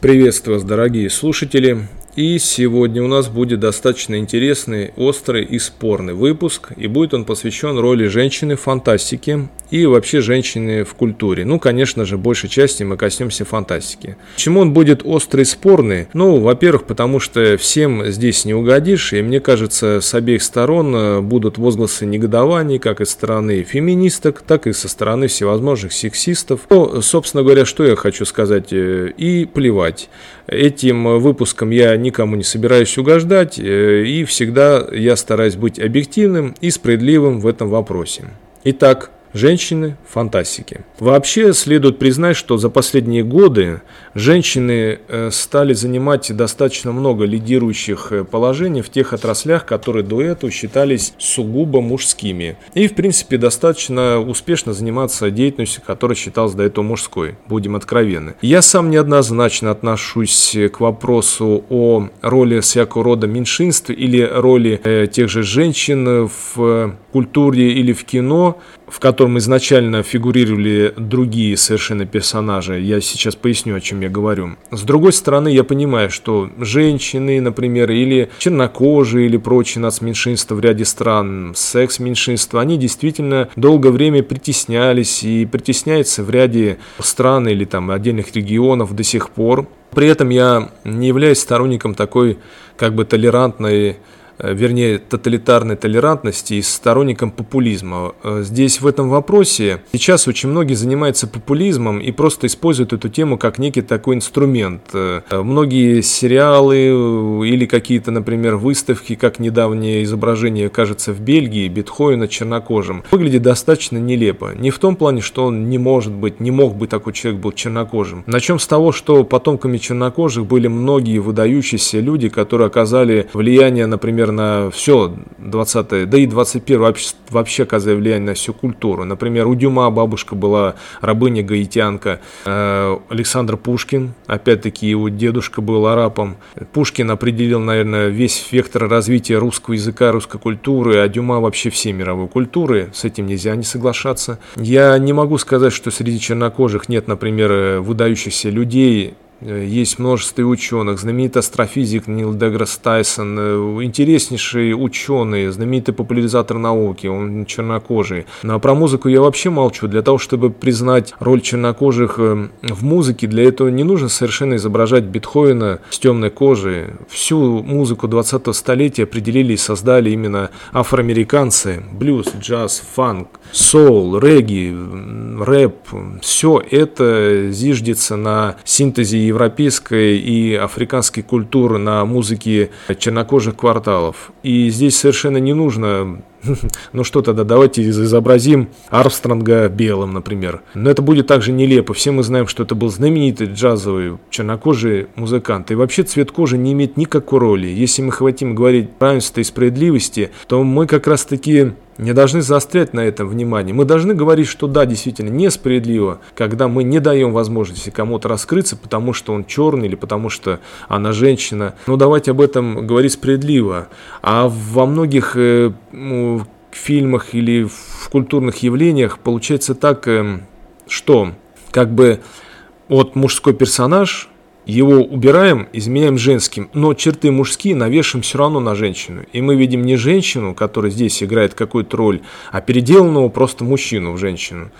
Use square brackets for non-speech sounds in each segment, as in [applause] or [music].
Приветствую вас, дорогие слушатели. И сегодня у нас будет достаточно интересный, острый и спорный выпуск, и будет он посвящен роли женщины в фантастике и вообще женщины в культуре. Ну, конечно же, большей части мы коснемся фантастики. Почему он будет острый и спорный? Ну, во-первых, потому что всем здесь не угодишь, и мне кажется, с обеих сторон э, будут возгласы негодований, как и со стороны феминисток, так и со стороны всевозможных сексистов. Ну, собственно говоря, что я хочу сказать, э, и плевать. Этим выпуском я никому не собираюсь угождать, э, и всегда я стараюсь быть объективным и справедливым в этом вопросе. Итак, Женщины – фантастики. Вообще следует признать, что за последние годы женщины э, стали занимать достаточно много лидирующих э, положений в тех отраслях, которые до этого считались сугубо мужскими. И, в принципе, достаточно успешно заниматься деятельностью, которая считалась до этого мужской, будем откровенны. Я сам неоднозначно отношусь к вопросу о роли всякого рода меньшинств или роли э, тех же женщин в культуре или в кино, в котором изначально фигурировали другие совершенно персонажи. Я сейчас поясню, о чем я говорю. С другой стороны, я понимаю, что женщины, например, или чернокожие, или прочие нацменьшинства в ряде стран, секс-меньшинства, они действительно долгое время притеснялись и притесняются в ряде стран или там отдельных регионов до сих пор. При этом я не являюсь сторонником такой как бы толерантной вернее, тоталитарной толерантности и сторонником популизма. Э, здесь в этом вопросе сейчас очень многие занимаются популизмом и просто используют эту тему как некий такой инструмент. Э, многие сериалы или какие-то, например, выставки, как недавнее изображение, кажется, в Бельгии, Бетховена чернокожим, выглядит достаточно нелепо. Не в том плане, что он не может быть, не мог бы такой человек был чернокожим. Начнем с того, что потомками чернокожих были многие выдающиеся люди, которые оказали влияние, например, например, на все 20 да и 21 вообще, вообще оказывает влияние на всю культуру. Например, у Дюма бабушка была рабыня гаитянка, э, Александр Пушкин, опять-таки его дедушка был арабом. Пушкин определил, наверное, весь вектор развития русского языка, русской культуры, а Дюма вообще всей мировой культуры. С этим нельзя не соглашаться. Я не могу сказать, что среди чернокожих нет, например, выдающихся людей, есть множество ученых, знаменитый астрофизик Нил Деграсс Тайсон, э, интереснейший ученый, знаменитый популяризатор науки, он чернокожий. Ну, а про музыку я вообще молчу. Для того, чтобы признать роль чернокожих э, в музыке, для этого не нужно совершенно изображать Бетховена с темной кожей. Всю музыку 20-го столетия определили и создали именно афроамериканцы. Блюз, джаз, фанк, соул, регги, рэп. Все это зиждется на синтезе европейской и африканской культуры на музыке чернокожих кварталов. И здесь совершенно не нужно [laughs] ну что тогда, давайте изобразим Армстронга белым, например. Но это будет также нелепо. Все мы знаем, что это был знаменитый джазовый чернокожий музыкант. И вообще цвет кожи не имеет никакой роли. Если мы хотим говорить равенства и справедливости, то мы как раз таки не должны заострять на этом внимание. Мы должны говорить, что да, действительно несправедливо, когда мы не даем возможности кому-то раскрыться, потому что он черный или потому что она женщина. Но давайте об этом говорить справедливо. А во многих э, ну, фильмах или в культурных явлениях получается так, э, что как бы вот мужской персонаж его убираем, изменяем женским, но черты мужские навешиваем все равно на женщину. И мы видим не женщину, которая здесь играет какую-то роль, а переделанного просто мужчину в женщину.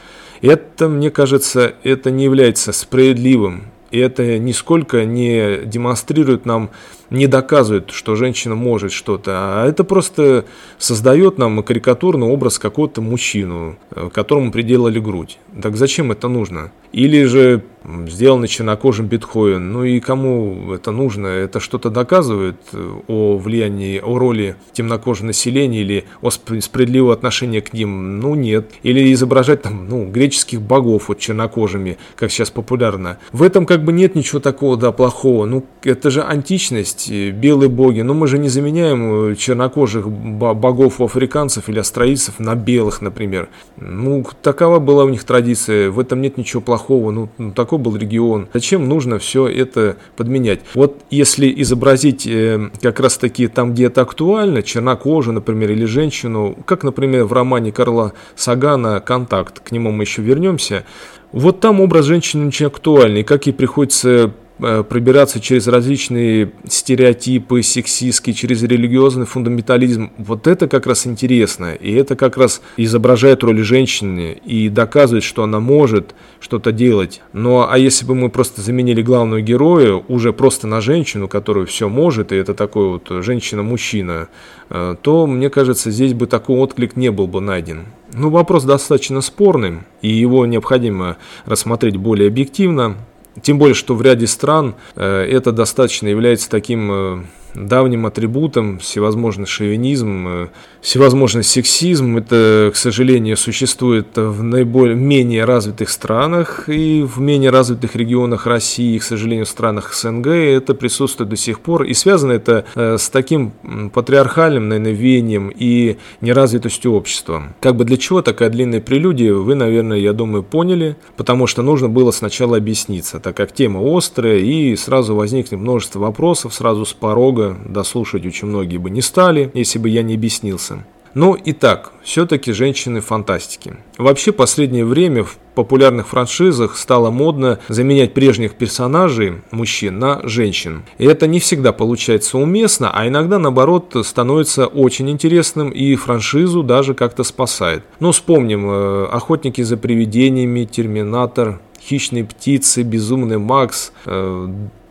Это, мне кажется, это не является справедливым. И это нисколько не демонстрирует нам не доказывает, что женщина может что-то, а это просто создает нам карикатурный образ какого-то мужчину, э, которому приделали грудь. Так зачем это нужно? Или же сделанный чернокожим биткоин, ну и кому это нужно? Это что-то доказывает э, о влиянии, о роли темнокожего населения или о справедливого отношения к ним? Ну нет. Или изображать там, ну, греческих богов вот чернокожими, как сейчас популярно. В этом как бы нет ничего такого, да, плохого. Ну, это же античность, есть белые боги, но мы же не заменяем э, чернокожих богов у африканцев или австралийцев на белых, например. Ну, такова была у них традиция, в этом нет ничего плохого, ну, ну такой был регион. Зачем нужно все это подменять? Вот если изобразить э, как раз таки там, где это актуально, чернокожую, например, или женщину, как, например, в романе Карла Сагана «Контакт», к нему мы еще вернемся, вот там образ женщины очень актуальный, как ей приходится пробираться через различные стереотипы сексистские, через религиозный фундаментализм. Вот это как раз интересно. И это как раз изображает роль женщины и доказывает, что она может что-то делать. Но а если бы мы просто заменили главного героя уже просто на женщину, которая все может, и это такой вот женщина-мужчина, э, то, мне кажется, здесь бы такой отклик не был бы найден. Ну, вопрос достаточно спорный, и его необходимо рассмотреть более объективно. Тем более, что в ряде стран э, это достаточно является таким э, давним атрибутом всевозможный шовинизм, э, всевозможный сексизм. Это, к сожалению, существует в наиболее менее развитых странах и в менее развитых регионах России, и, к сожалению, в странах СНГ это присутствует до сих пор. И связано это э, с таким патриархальным, наверное, веянием и неразвитостью общества. Как бы для чего такая длинная прелюдия, вы, наверное, я думаю, поняли, потому что нужно было сначала объясниться, так как тема острая, и сразу возникнет множество вопросов сразу с порога, дослушать очень многие бы не стали, если бы я не объяснился. Ну и так, все-таки женщины фантастики. Вообще последнее время в популярных франшизах стало модно заменять прежних персонажей, мужчин, на женщин. И это не всегда получается уместно, а иногда наоборот становится очень интересным и франшизу даже как-то спасает. Ну вспомним э, «Охотники за привидениями», «Терминатор», «Хищные птицы», «Безумный Макс», э,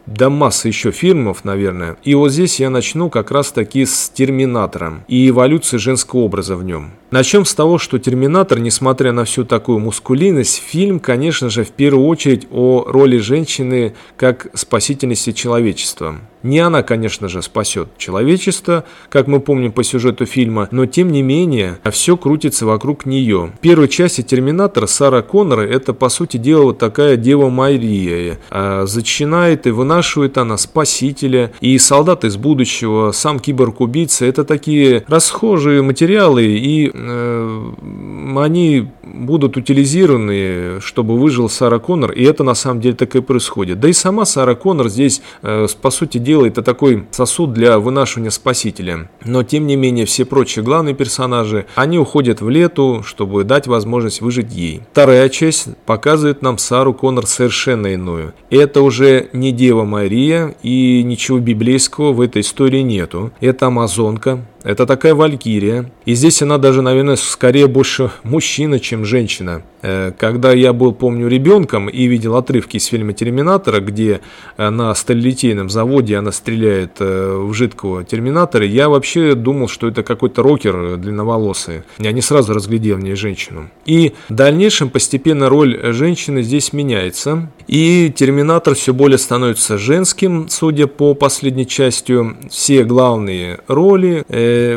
да масса еще фильмов, наверное. И вот здесь я начну как раз таки с «Терминатором» и эволюции женского образа в нем. Начнем с того, что «Терминатор», несмотря на всю такую мускулинность, фильм, конечно же, в первую очередь о роли женщины как спасительности человечества. Не она, конечно же, спасет человечество, как мы помним по сюжету фильма, но тем не менее все крутится вокруг нее. В первой части «Терминатора» Сара Коннор – это, по сути дела, вот такая Дева Мария. А, зачинает и вынашивает она спасителя, и солдат из будущего, сам киборг-убийца – это такие расхожие материалы, и э, они будут утилизированы, чтобы выжил Сара Коннор, и это на самом деле так и происходит. Да и сама Сара Коннор здесь, э, по сути дела, это такой сосуд для вынашивания спасителя. Но, тем не менее, все прочие главные персонажи, они уходят в лету, чтобы дать возможность выжить ей. Вторая часть показывает нам Сару Коннор совершенно иную. Это уже не Дева Мария, и ничего библейского в этой истории нету. Это амазонка, это такая валькирия. И здесь она даже, наверное, скорее больше мужчина, чем женщина. Э, когда я был, помню, ребенком и видел отрывки из фильма «Терминатора», где э, на сталилитейном заводе она стреляет э, в жидкого терминатора, я вообще думал, что это какой-то рокер длинноволосый. Я не сразу разглядел в ней женщину. И в дальнейшем постепенно роль женщины здесь меняется. И терминатор все более становится женским, судя по последней части. Все главные роли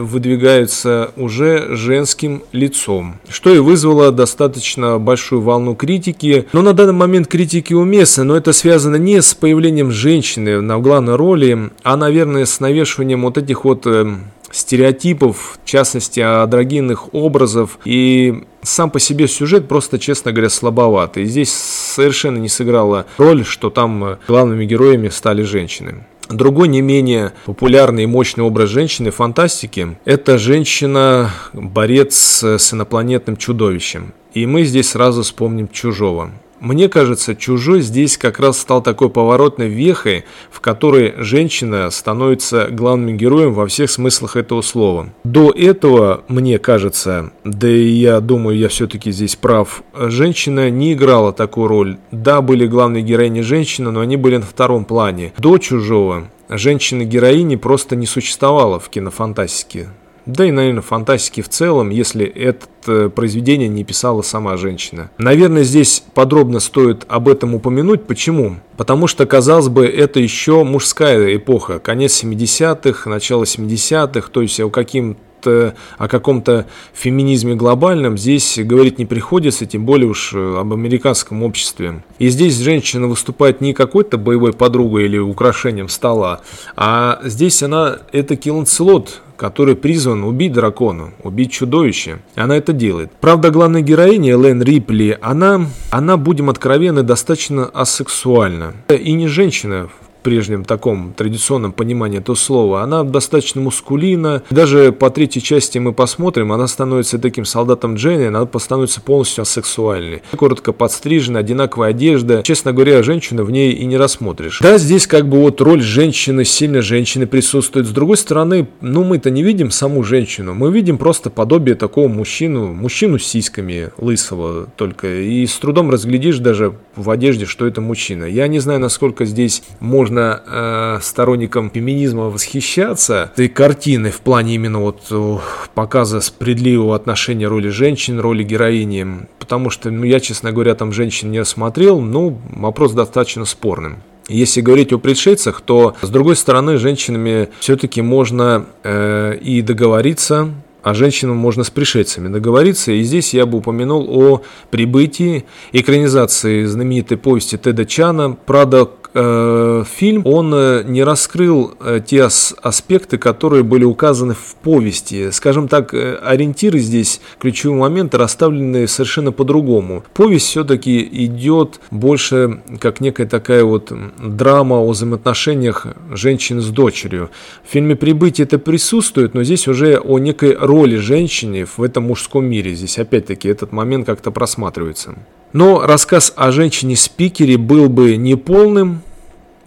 выдвигаются уже женским лицом, что и вызвало достаточно большую волну критики. Но на данный момент критики уместны, но это связано не с появлением женщины на главной роли, а, наверное, с навешиванием вот этих вот э, стереотипов, в частности, адрогинных образов. И сам по себе сюжет просто, честно говоря, слабоватый. Здесь совершенно не сыграла роль, что там э, главными героями стали женщины. Другой не менее популярный и мощный образ женщины фантастики – это женщина-борец с инопланетным чудовищем. И мы здесь сразу вспомним «Чужого». Мне кажется, «Чужой» здесь как раз стал такой поворотной вехой, в которой женщина становится главным героем во всех смыслах этого слова. До этого, мне кажется, да и я думаю, я все-таки здесь прав, женщина не играла такую роль. Да, были главные героини женщины, но они были на втором плане. До «Чужого» женщины-героини просто не существовало в кинофантастике да и, наверное, фантастики в целом, если это э, произведение не писала сама женщина. Наверное, здесь подробно стоит об этом упомянуть. Почему? Потому что, казалось бы, это еще мужская эпоха, конец 70-х, начало 70-х, то есть о каким о каком-то феминизме глобальном здесь говорить не приходится, тем более уж э, об американском обществе. И здесь женщина выступает не какой-то боевой подругой или украшением стола, а здесь она это Киланцелот, который призван убить дракона, убить чудовище. Она это делает. Правда, главная героиня Элен Рипли, она, она, будем откровенны, достаточно асексуальна. И не женщина прежнем таком традиционном понимании этого слова, она достаточно мускулина. Даже по третьей части мы посмотрим, она становится таким солдатом Дженни, она становится полностью асексуальной. Коротко подстрижена, одинаковая одежда. Честно говоря, женщину в ней и не рассмотришь. Да, здесь как бы вот роль женщины, сильно женщины присутствует. С другой стороны, ну мы-то не видим саму женщину, мы видим просто подобие такого мужчину, мужчину с сиськами, лысого только. И с трудом разглядишь даже в одежде, что это мужчина. Я не знаю, насколько здесь можно э, сторонникам феминизма восхищаться этой картины в плане именно вот э, показа справедливого отношения роли женщин, роли героини. Потому что, ну, я, честно говоря, там женщин не осмотрел, ну, вопрос достаточно спорным. Если говорить о пришельцах, то с другой стороны, женщинами все-таки можно э, и договориться, а женщинам можно с пришельцами договориться. И здесь я бы упомянул о прибытии экранизации знаменитой повести Теда Чана «Прада э, фильм, он э, не раскрыл э, те ас аспекты, которые были указаны в повести. Скажем так, э, ориентиры здесь, ключевые моменты расставлены совершенно по-другому. Повесть все-таки идет больше как некая такая вот драма о взаимоотношениях женщины с дочерью. В фильме «Прибытие» это присутствует, но здесь уже о некой роли женщины в этом мужском мире. Здесь опять-таки этот момент как-то просматривается. Но рассказ о женщине-спикере был бы неполным,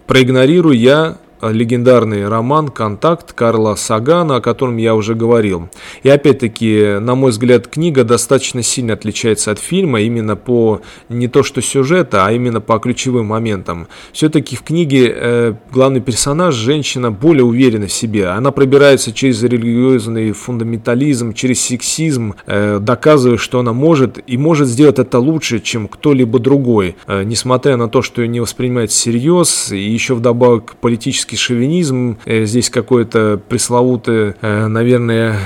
проигнорируя я легендарный роман «Контакт» Карла Сагана, о котором я уже говорил. И опять-таки, на мой взгляд, книга достаточно сильно отличается от фильма именно по не то что сюжета, а именно по ключевым моментам. Все-таки в книге э, главный персонаж, женщина, более уверена в себе. Она пробирается через религиозный фундаментализм, через сексизм, э, доказывая, что она может и может сделать это лучше, чем кто-либо другой. Э, несмотря на то, что ее не воспринимают всерьез, и еще вдобавок политически российский шовинизм, э, здесь какой-то пресловутый, э, наверное,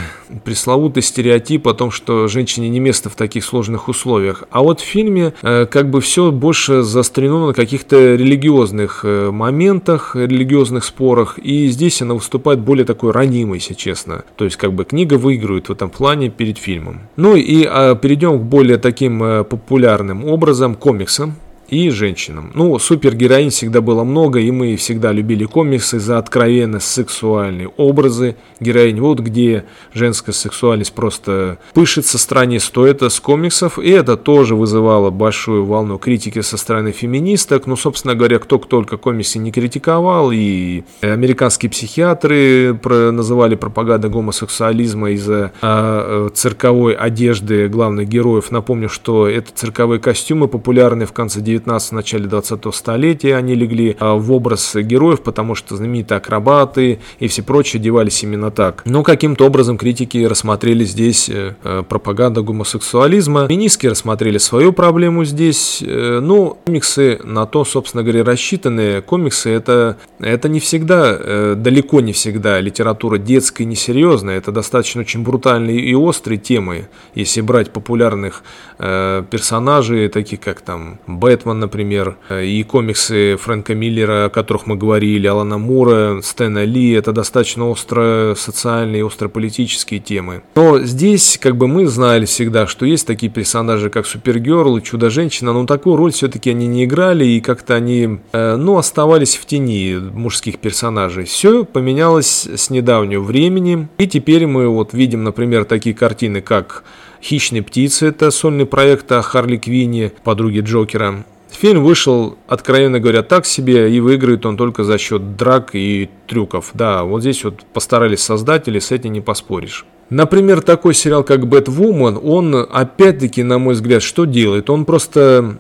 пресловутый стереотип о том, что женщине не место в таких сложных условиях. А вот в фильме э, как бы все больше заострено на каких-то религиозных моментах, религиозных спорах, и здесь она выступает более такой ранимой, если честно. То есть как бы книга выигрывает в этом плане перед фильмом. Ну и а, перейдем к более таким популярным образом комиксам и женщинам. Ну, супергероинь всегда было много, и мы всегда любили комиксы за откровенно сексуальные образы героинь. Вот где женская сексуальность просто пышет со стороны, то это с комиксов, и это тоже вызывало большую волну критики со стороны феминисток. Ну, собственно говоря, кто только комиксы не критиковал, и американские психиатры называли пропагандой гомосексуализма из-за а, цирковой одежды главных героев. Напомню, что это цирковые костюмы, популярные в конце 19 19 в начале 20 столетия они легли а, в образ героев, потому что знаменитые акробаты и все прочие одевались именно так. Но каким-то образом критики рассмотрели здесь э, э, пропаганда гомосексуализма. Феминистки рассмотрели свою проблему здесь. Э, ну, комиксы на то, собственно говоря, рассчитаны. Комиксы это, это не всегда, далеко не всегда литература детская и несерьезная. Это достаточно очень брутальные и острые темы. Если брать популярных персонажей, таких как там Бэтмен, Бэтмен, например, э, и комиксы Фрэнка Миллера, о которых мы говорили, Алана Мура, Стэна Ли, это достаточно остро социальные, остро политические темы. Но здесь, как бы мы знали всегда, что есть такие персонажи, как Супергерл и Чудо-женщина, но такую роль все-таки они не играли, и как-то они, э, ну, оставались в тени мужских персонажей. Все поменялось с недавнего времени, и теперь мы вот видим, например, такие картины, как «Хищные птицы» — это сольный проект о Харли Квинне, подруге Джокера. Фильм вышел, откровенно говоря, так себе, и выиграет он только за счет драк и трюков. Да, вот здесь вот постарались создатели, с этим не поспоришь. Например, такой сериал, как «Бэтвумен», он, опять-таки, на мой взгляд, что делает? Он просто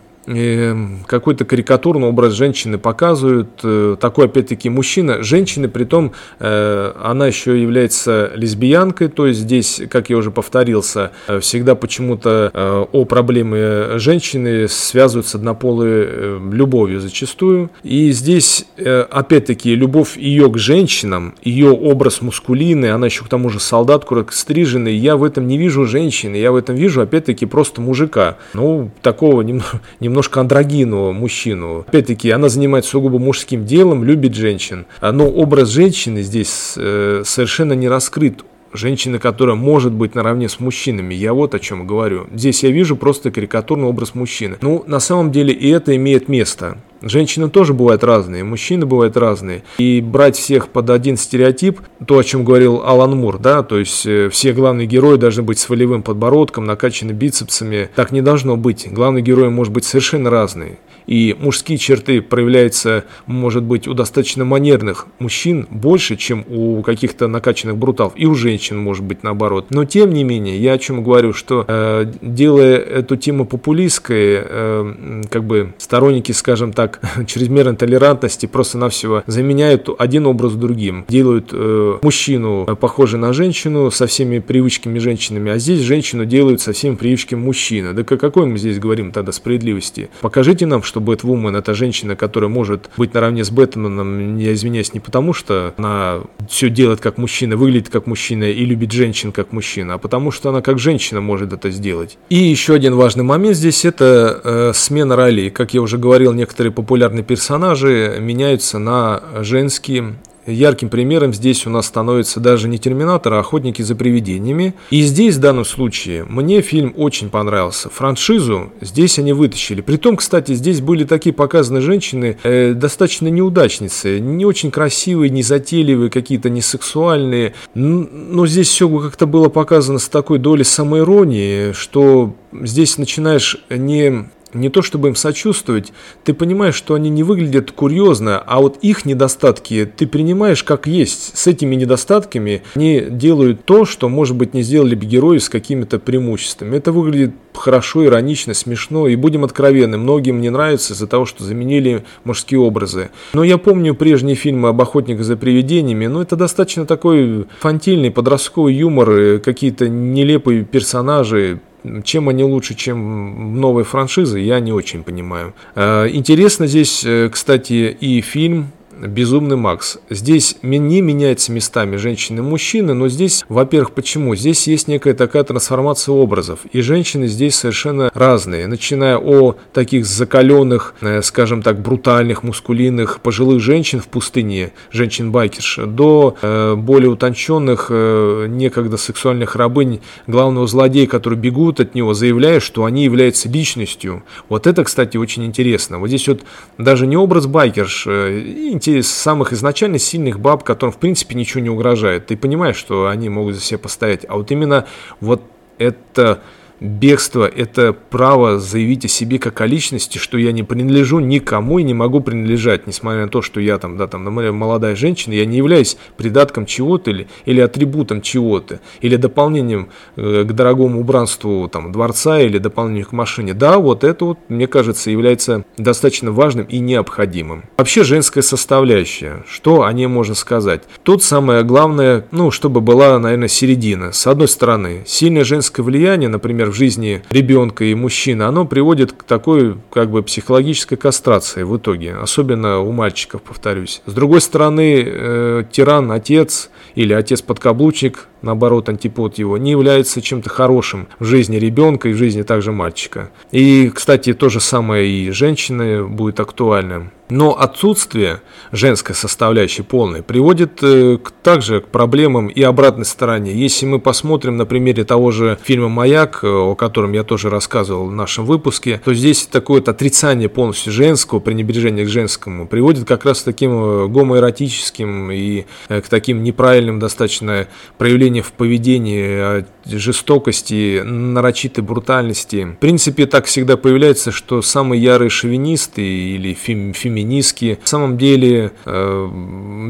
какой-то карикатурный образ женщины показывают. Э, такой, опять-таки, мужчина. Женщина, при том, э, она еще является лесбиянкой, то есть здесь, как я уже повторился, э, всегда почему-то о проблеме женщины связывают с однополой любовью зачастую. И здесь, опять-таки, любовь ее к женщинам, ее образ мускулины, она еще к тому же солдат, коротко стриженный, я в этом не вижу женщины, я в этом вижу, опять-таки, просто мужика. Ну, такого немного [laughs] немножко андрогинного мужчину. Опять-таки, она занимается сугубо мужским делом, любит женщин. Но образ женщины здесь э, совершенно не раскрыт женщина, которая может быть наравне с мужчинами. Я вот о чем говорю. Здесь я вижу просто карикатурный образ мужчины. Ну, на самом деле и это имеет место. Женщины тоже бывают разные, мужчины бывают разные. И брать всех под один стереотип, то, о чем говорил Алан Мур, да, то есть э, все главные герои должны быть с волевым подбородком, накачаны бицепсами. Так не должно быть. Главный герой может быть совершенно разный и мужские черты проявляются, может быть, у достаточно манерных мужчин больше, чем у каких-то накачанных бруталов, и у женщин, может быть, наоборот. Но, тем не менее, я о чем говорю, что э, делая эту тему популистской, э, как бы сторонники, скажем так, [laughs] чрезмерной толерантности просто-навсего заменяют один образ другим, делают э, мужчину похожий на женщину со всеми привычками женщинами, а здесь женщину делают со всеми привычками мужчины. Да какой мы здесь говорим тогда справедливости? Покажите нам, что что Бэтвумен это женщина, которая может быть наравне с Бэтменом, я извиняюсь, не потому что она все делает как мужчина, выглядит как мужчина и любит женщин как мужчина, а потому что она как женщина может это сделать. И еще один важный момент здесь это э, смена ролей. Как я уже говорил, некоторые популярные персонажи меняются на женские Ярким примером здесь у нас становится даже не «Терминатор», а «Охотники за привидениями». И здесь, в данном случае, мне фильм очень понравился. Франшизу здесь они вытащили. Притом, кстати, здесь были такие показаны женщины, э, достаточно неудачницы, не очень красивые, не затейливые, какие-то не сексуальные. Но здесь все как-то было показано с такой долей самоиронии, что здесь начинаешь не не то чтобы им сочувствовать, ты понимаешь, что они не выглядят курьезно, а вот их недостатки ты принимаешь как есть. С этими недостатками они делают то, что, может быть, не сделали бы герои с какими-то преимуществами. Это выглядит хорошо, иронично, смешно, и будем откровенны, многим не нравится из-за того, что заменили мужские образы. Но я помню прежние фильмы об охотниках за привидениями, но это достаточно такой фантильный подростковый юмор, какие-то нелепые персонажи, чем они лучше, чем новые франшизы, я не очень понимаю. Э, интересно здесь, э, кстати, и фильм Безумный Макс. Здесь не меняется местами женщины и мужчины, но здесь, во-первых, почему? Здесь есть некая такая трансформация образов, и женщины здесь совершенно разные, начиная о таких закаленных, э, скажем так, брутальных, мускулинных пожилых женщин в пустыне, женщин-байкерш, до э, более утонченных, э, некогда сексуальных рабынь главного злодея, которые бегут от него, заявляя, что они являются личностью. Вот это, кстати, очень интересно. Вот здесь вот даже не образ байкерш, интересно, те самых изначально сильных баб, которым в принципе ничего не угрожает. Ты понимаешь, что они могут за себя постоять. А вот именно вот это Бегство – это право заявить о себе как о личности, что я не принадлежу никому и не могу принадлежать, несмотря на то, что я там, да, там, молодая женщина, я не являюсь придатком чего-то или, или атрибутом чего-то, или дополнением э, к дорогому убранству там, дворца или дополнением к машине. Да, вот это вот, мне кажется, является достаточно важным и необходимым. Вообще женская составляющая, что о ней можно сказать? Тут самое главное, ну, чтобы была, наверное, середина. С одной стороны, сильное женское влияние, например, в жизни ребенка и мужчины, оно приводит к такой как бы психологической кастрации в итоге, особенно у мальчиков, повторюсь. С другой стороны, э, тиран, отец или отец-подкаблучник, наоборот, антипод его, не является чем-то хорошим в жизни ребенка и в жизни также мальчика. И, кстати, то же самое и женщины будет актуальным. Но отсутствие женской составляющей полной приводит э, к, также к проблемам и обратной стороне. Если мы посмотрим на примере того же фильма «Маяк», э, о котором я тоже рассказывал в нашем выпуске, то здесь такое отрицание полностью женского, пренебрежение к женскому приводит как раз к таким э, гомоэротическим и к таким неправильным достаточно проявлениям в поведении, жестокости, нарочитой брутальности. В принципе, так всегда появляется, что самые ярые шовинисты или фем, феминистки на самом деле э,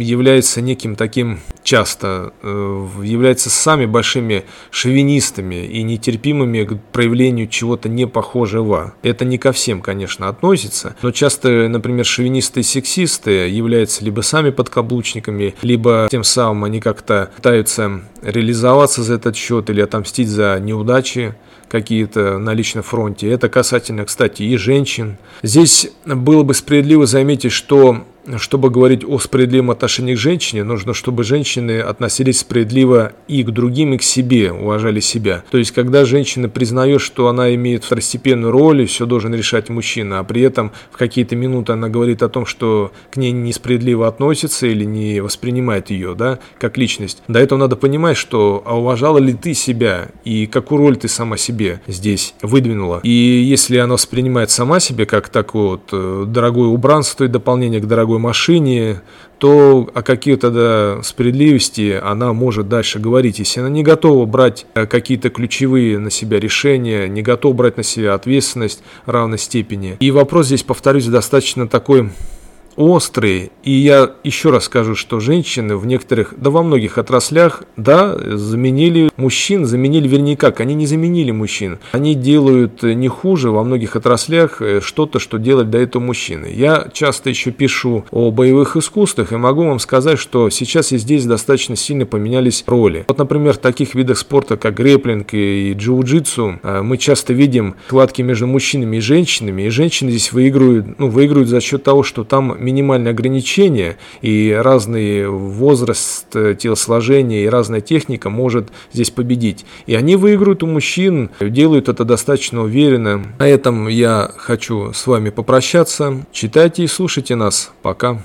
являются неким таким часто, э, являются сами большими шовинистами и нетерпимыми к проявлению чего-то не похожего. Это не ко всем, конечно, относится, но часто, например, шовинисты и сексисты являются либо сами подкаблучниками, либо тем самым они как-то пытаются реализоваться за этот счет или отомстить за неудачи какие-то на личном фронте. Это касательно, кстати, и женщин. Здесь было бы справедливо заметить, что чтобы говорить о справедливом отношении к женщине, нужно, чтобы женщины относились справедливо и к другим, и к себе, уважали себя. То есть, когда женщина признает, что она имеет второстепенную роль, и все должен решать мужчина, а при этом в какие-то минуты она говорит о том, что к ней несправедливо относится или не воспринимает ее, да, как личность. До этого надо понимать, что а уважала ли ты себя и какую роль ты сама себе здесь выдвинула. И если она воспринимает сама себе как такое вот э, дорогое убранство и дополнение к дорогой машине, то о каких тогда справедливости она может дальше говорить. Если она не готова брать э, какие-то ключевые на себя решения, не готова брать на себя ответственность равной степени. И вопрос здесь, повторюсь, достаточно такой острые. И я еще раз скажу, что женщины в некоторых, да во многих отраслях, да, заменили мужчин, заменили, вернее как, они не заменили мужчин. Они делают не хуже во многих отраслях э, что-то, что делали до этого мужчины. Я часто еще пишу о боевых искусствах и могу вам сказать, что сейчас и здесь достаточно сильно поменялись роли. Вот, например, в таких видах спорта, как греплинг и джиу-джитсу, э, мы часто видим схватки между мужчинами и женщинами, и женщины здесь выигрывают, ну, выигрывают за счет того, что там минимальные ограничения и разный возраст э, телосложения и разная техника может здесь победить. И они выиграют у мужчин, делают это достаточно уверенно. На этом я хочу с вами попрощаться. Читайте и слушайте нас. Пока.